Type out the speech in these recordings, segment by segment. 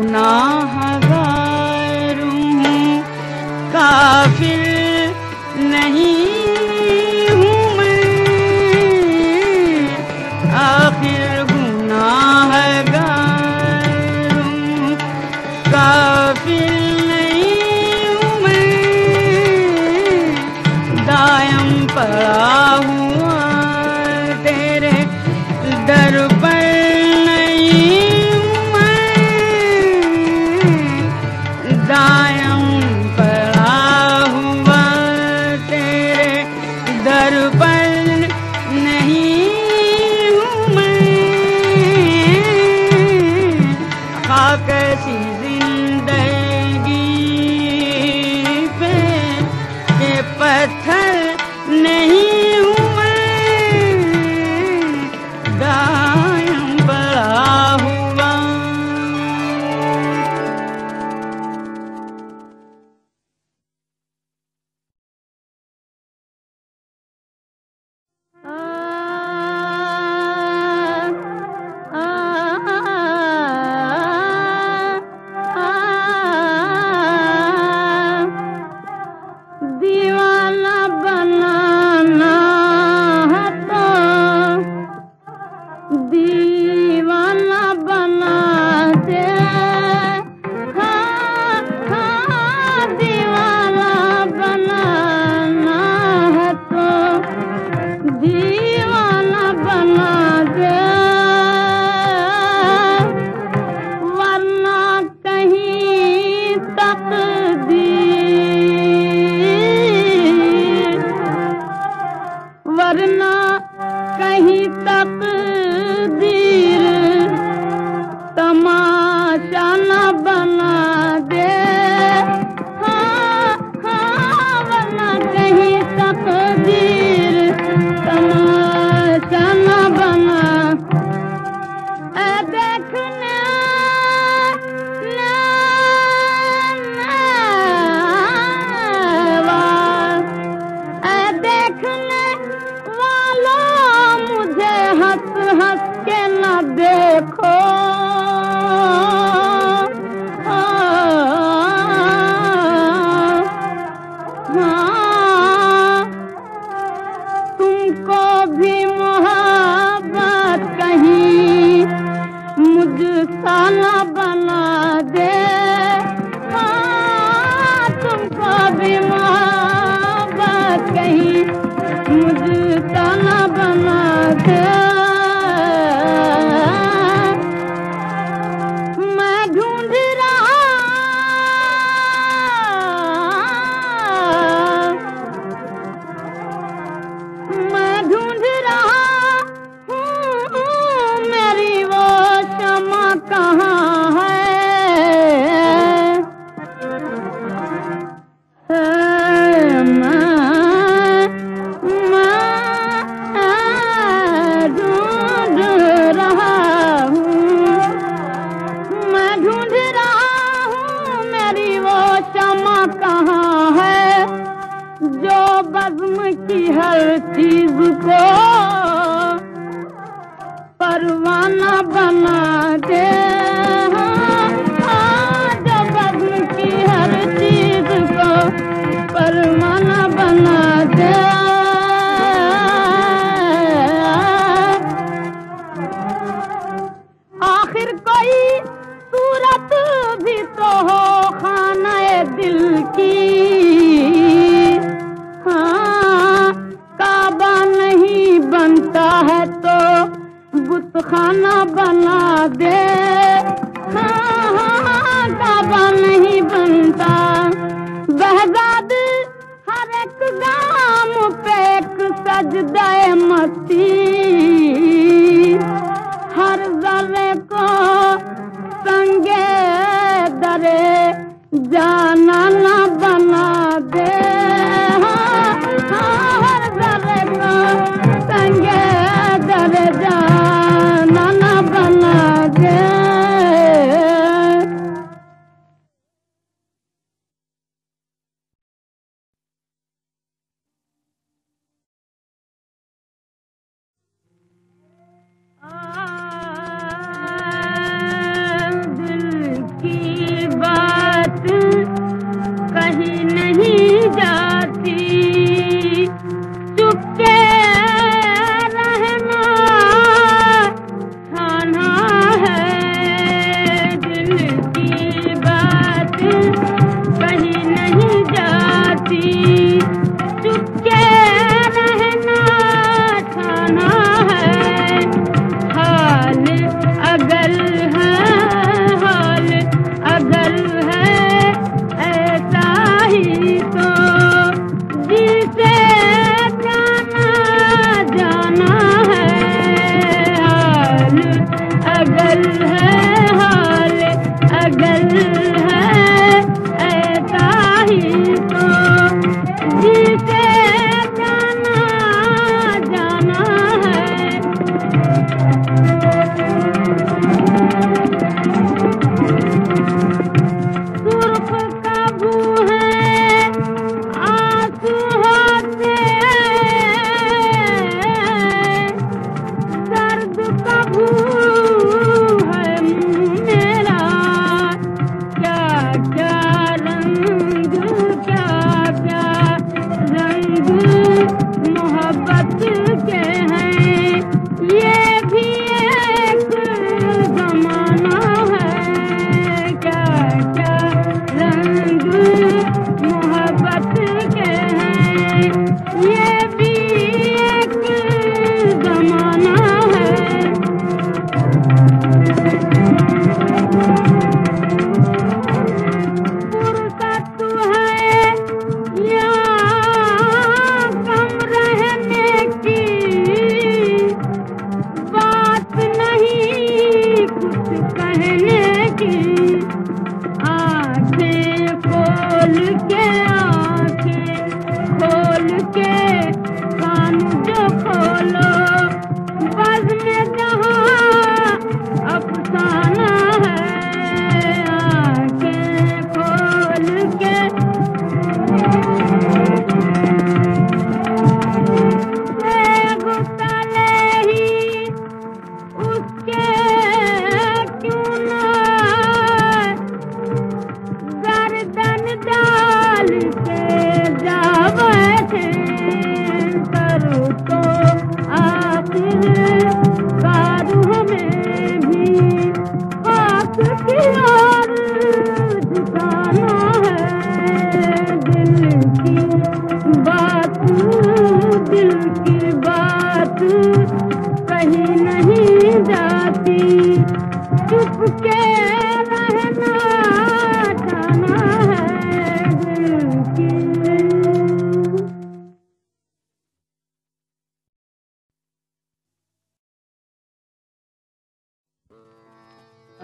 गुनाहगार खाना बना दे। हाँ, हाँ, हाँ नहीं बनता। बहदाद हर एक दाम पे एक सजदे मस्ती।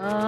Oh.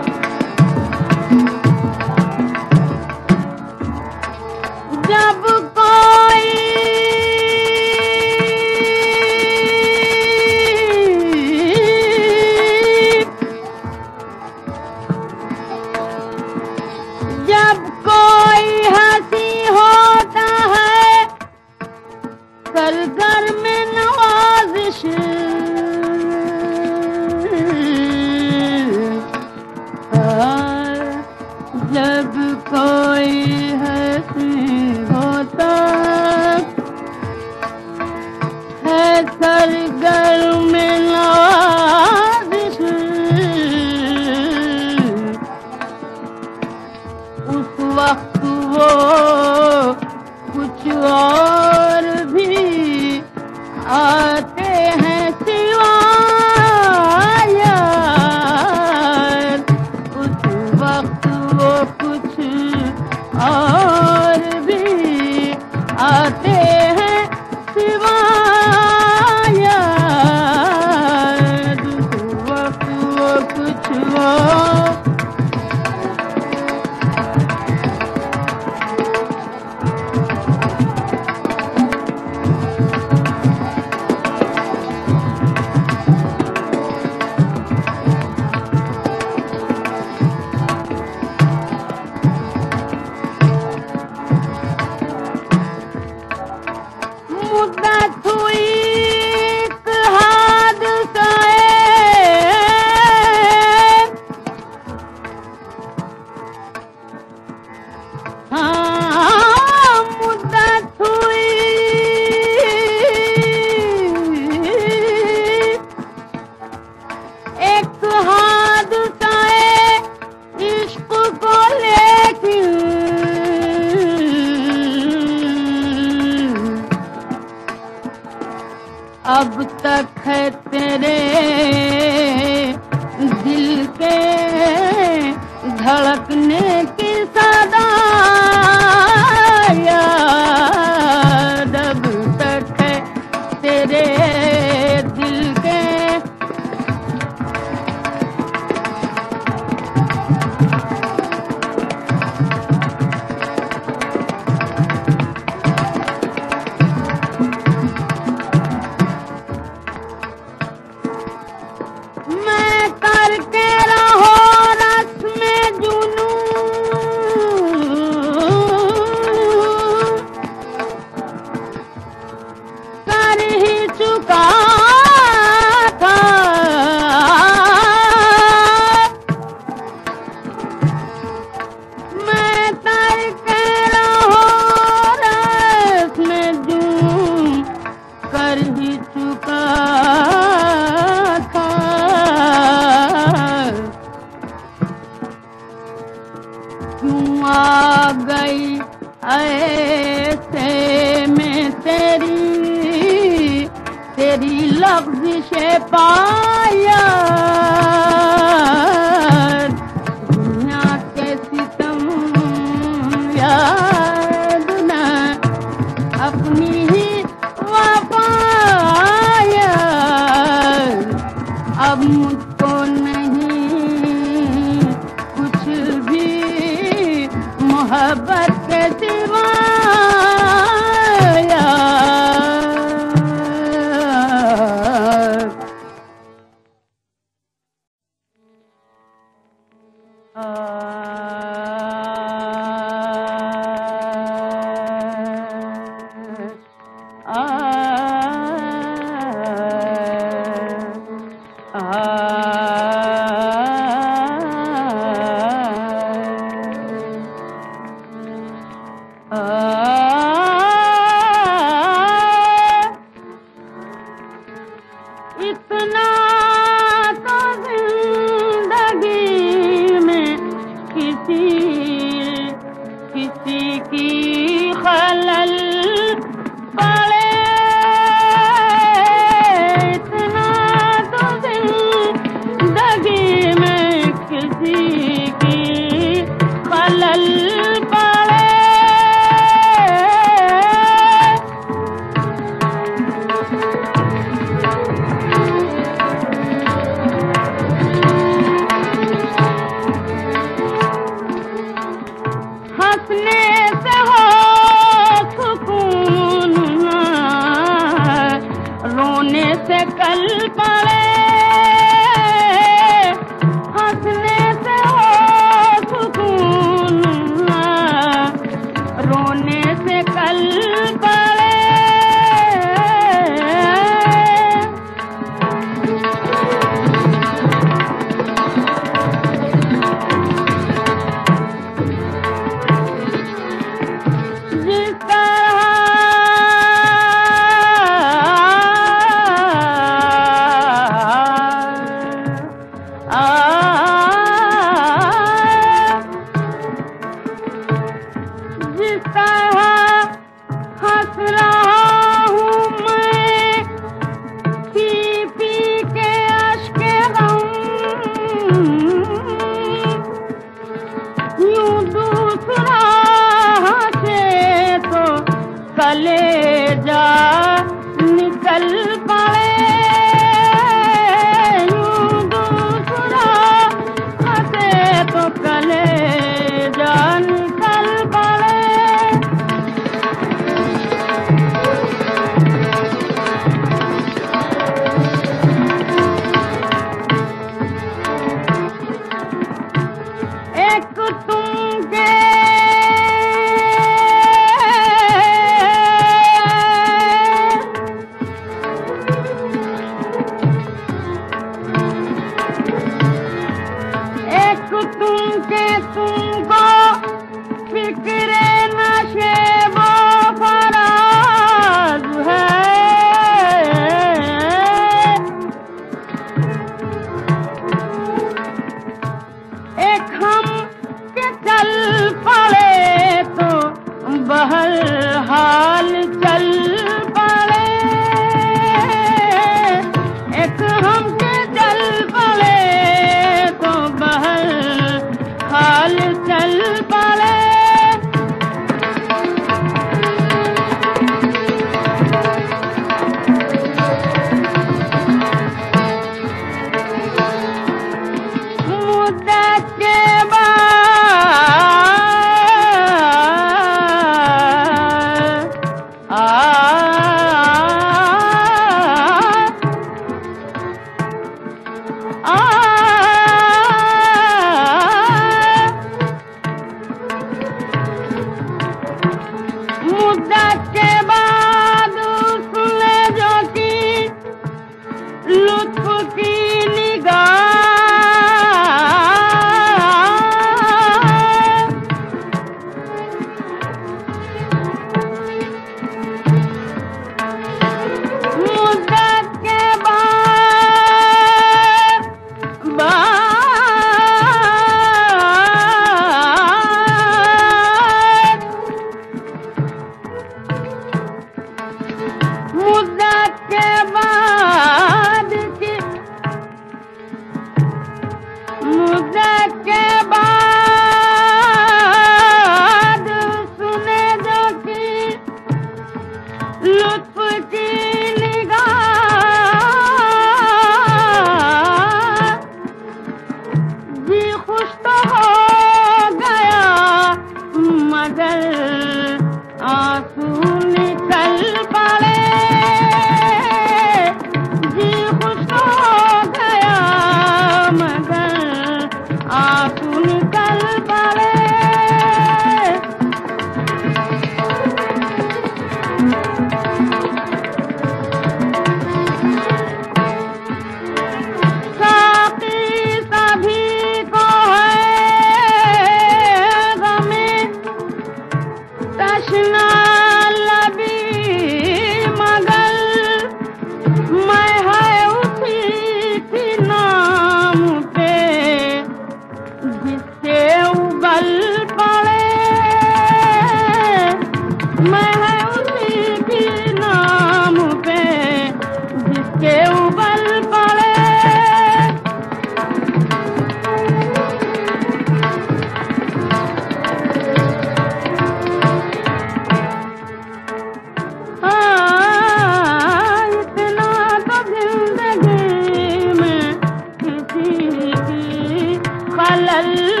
la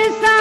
cabeza.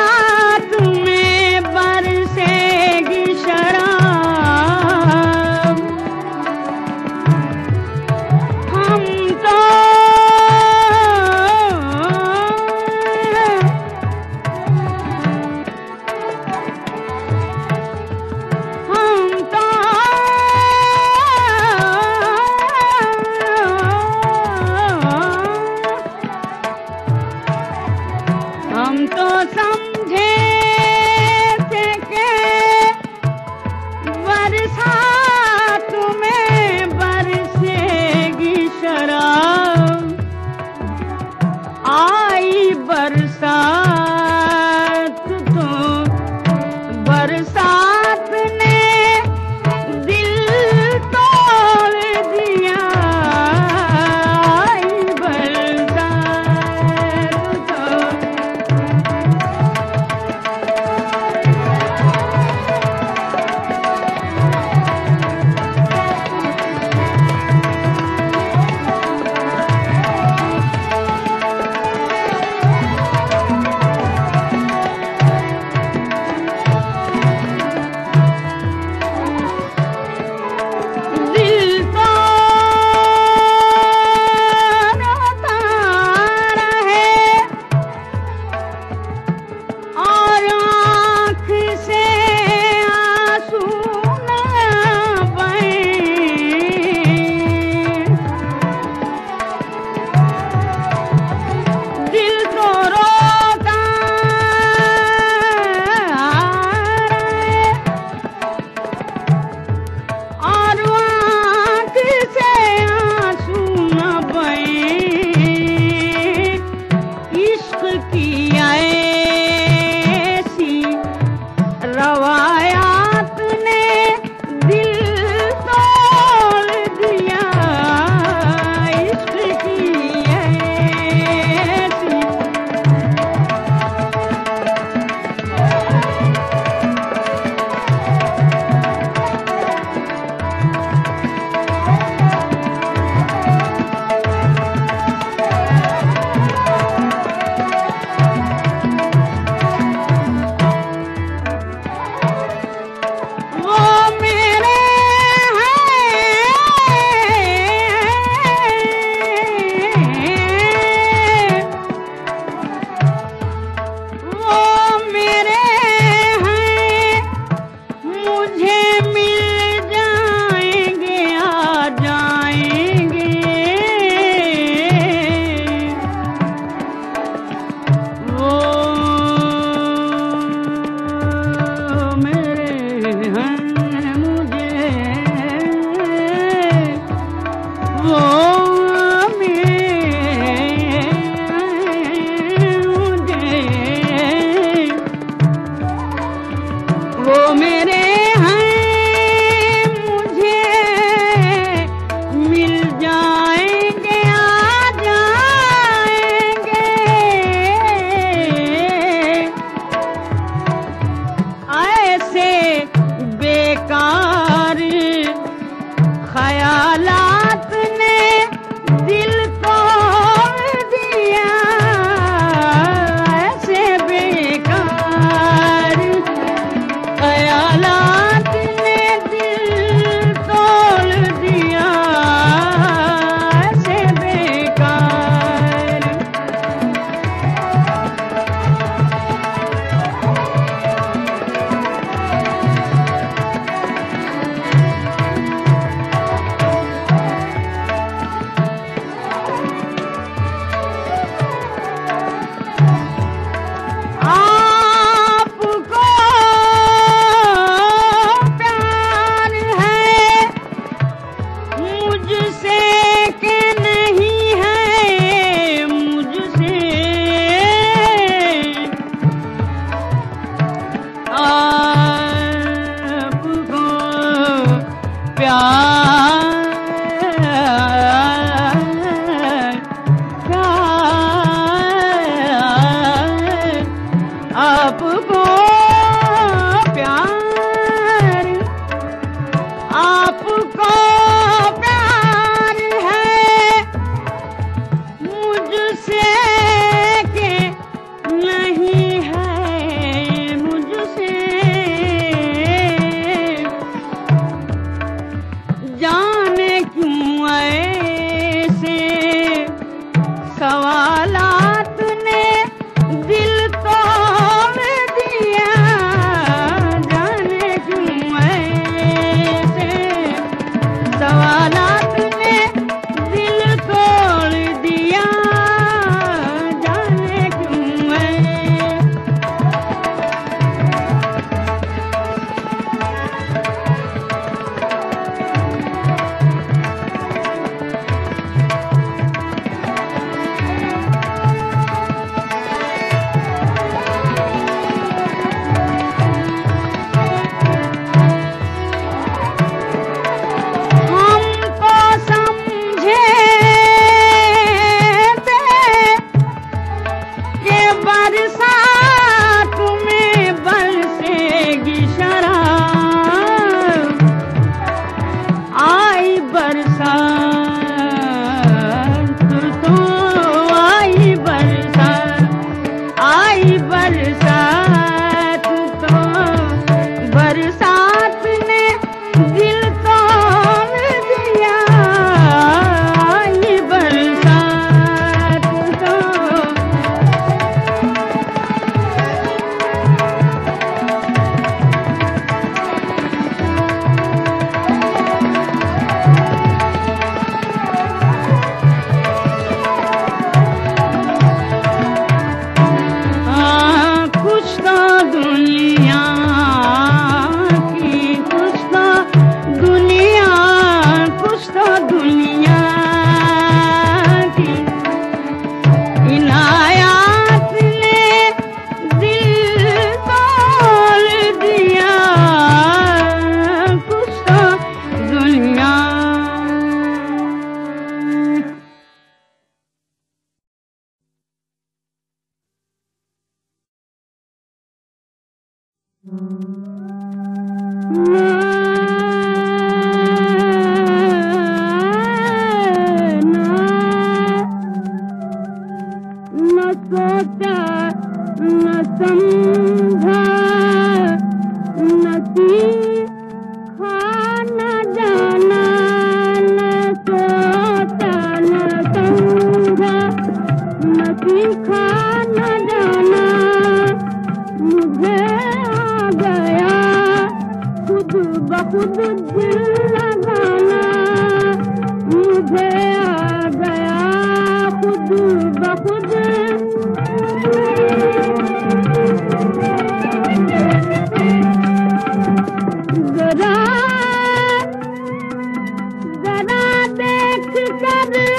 to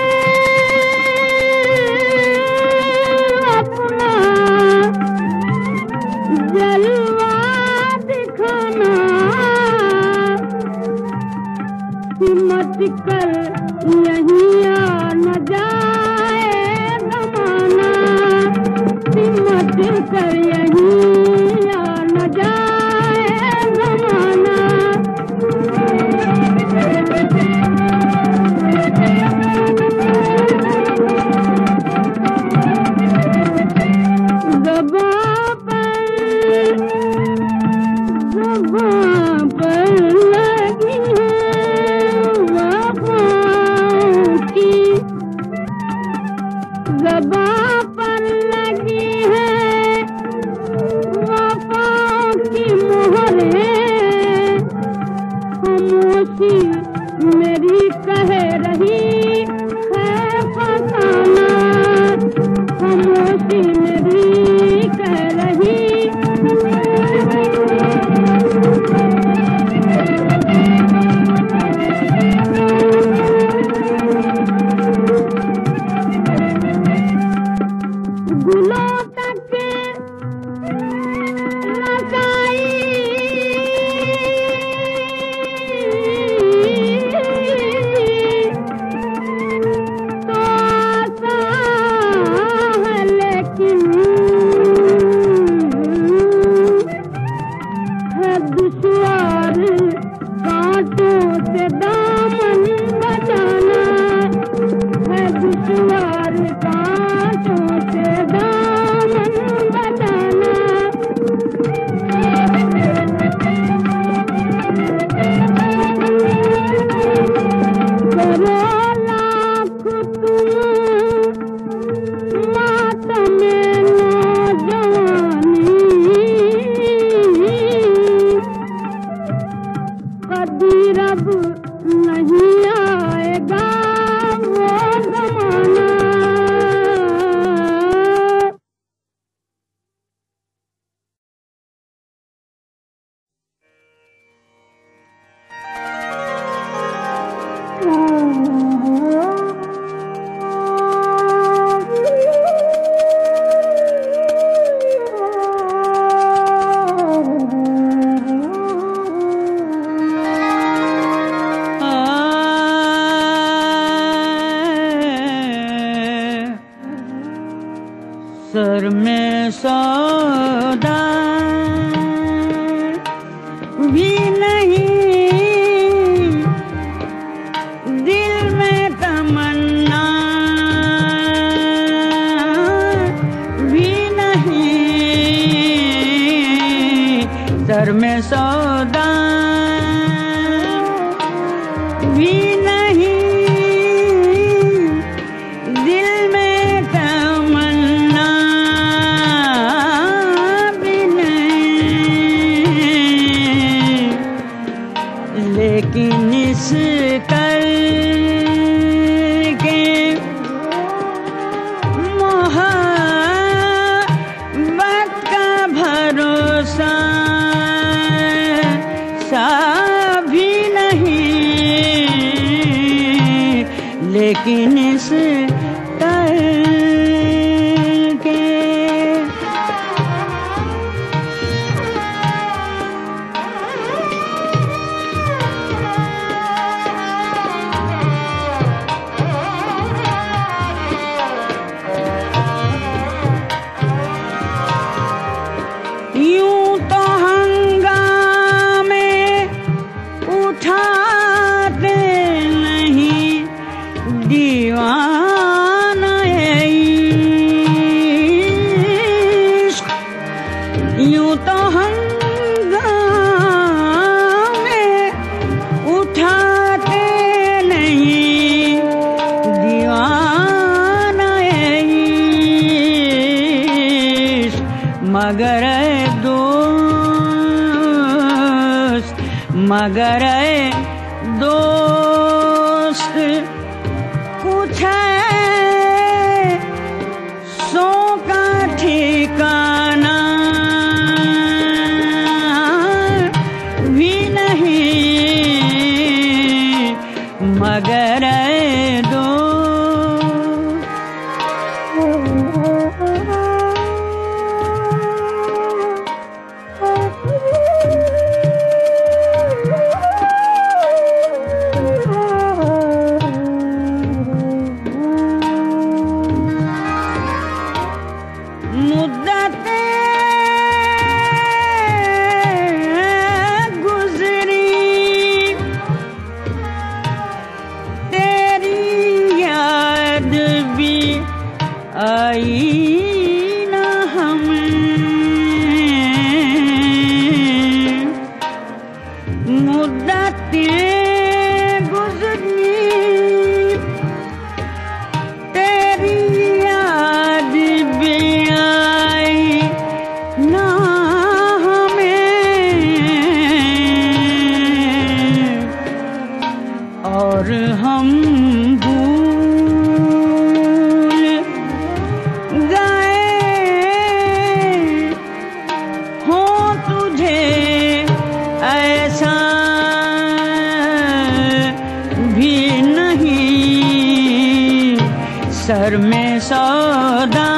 में सौदा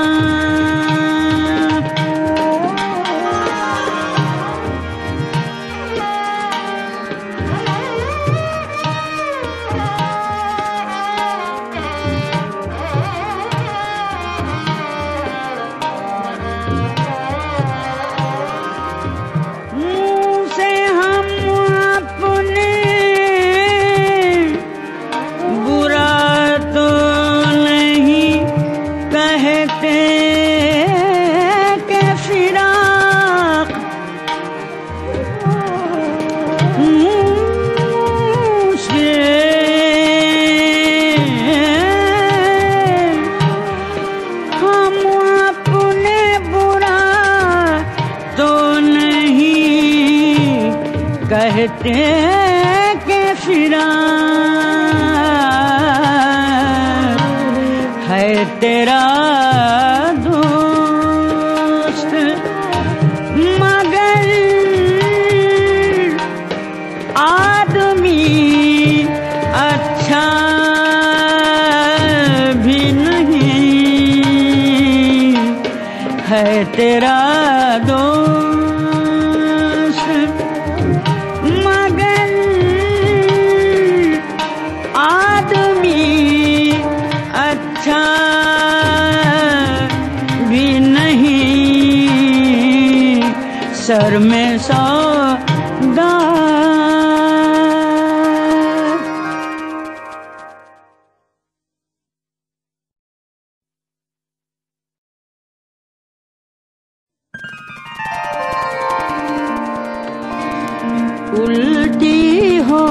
उल्टी हो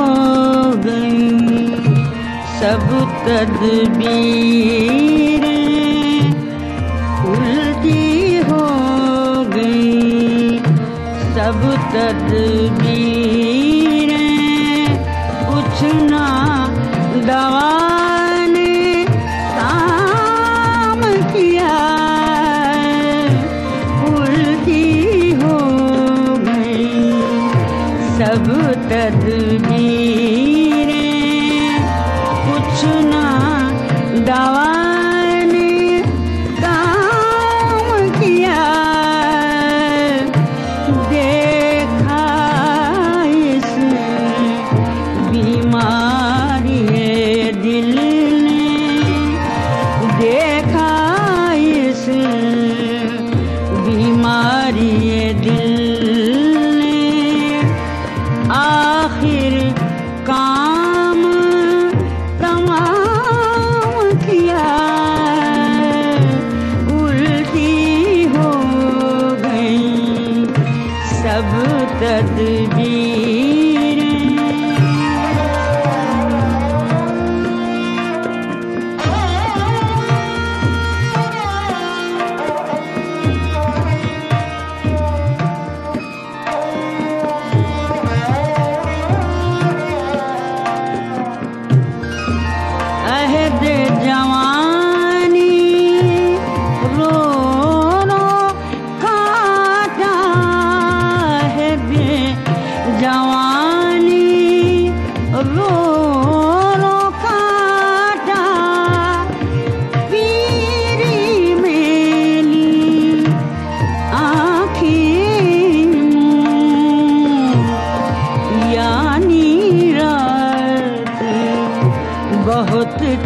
गई। सब तदबीर उल्टी हो गई। सब तदबीर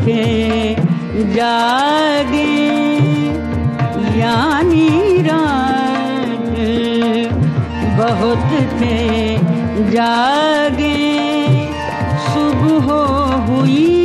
उठे जागे यानी रात बहुत थे जागे। सुबह हुई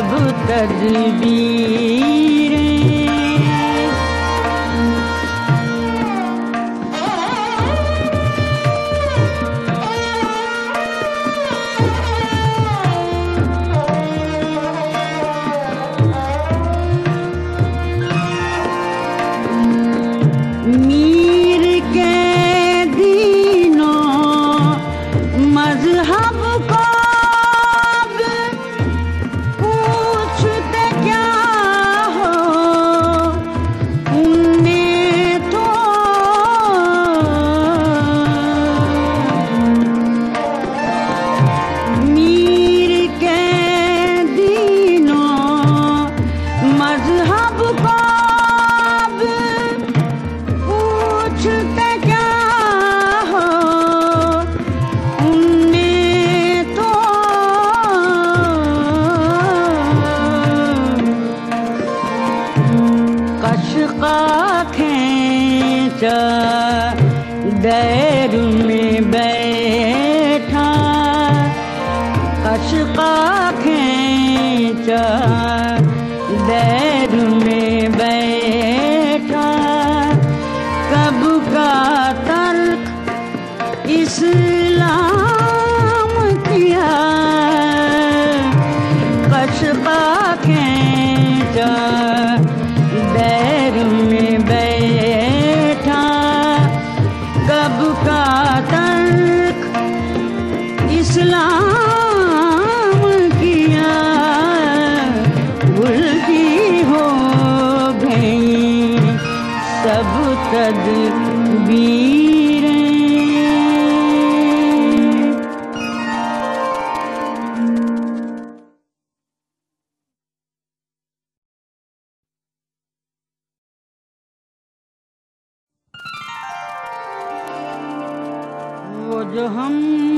सब तजबी जो हम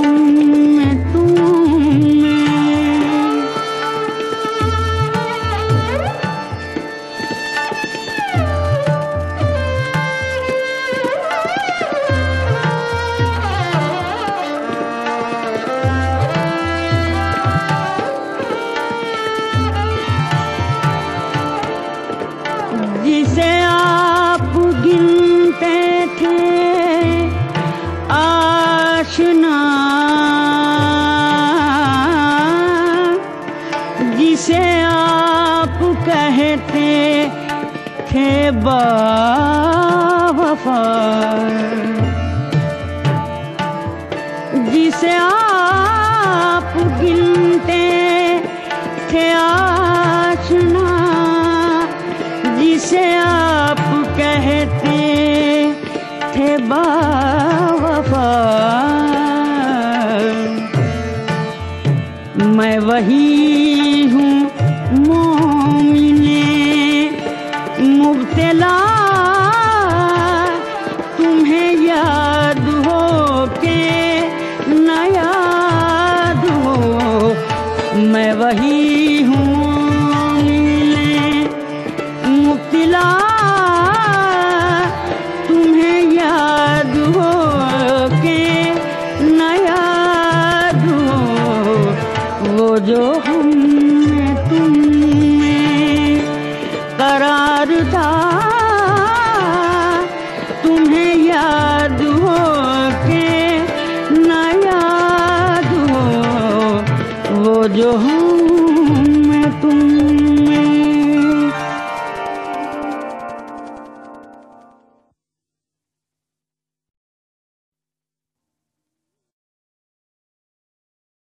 वो जो हम में तुम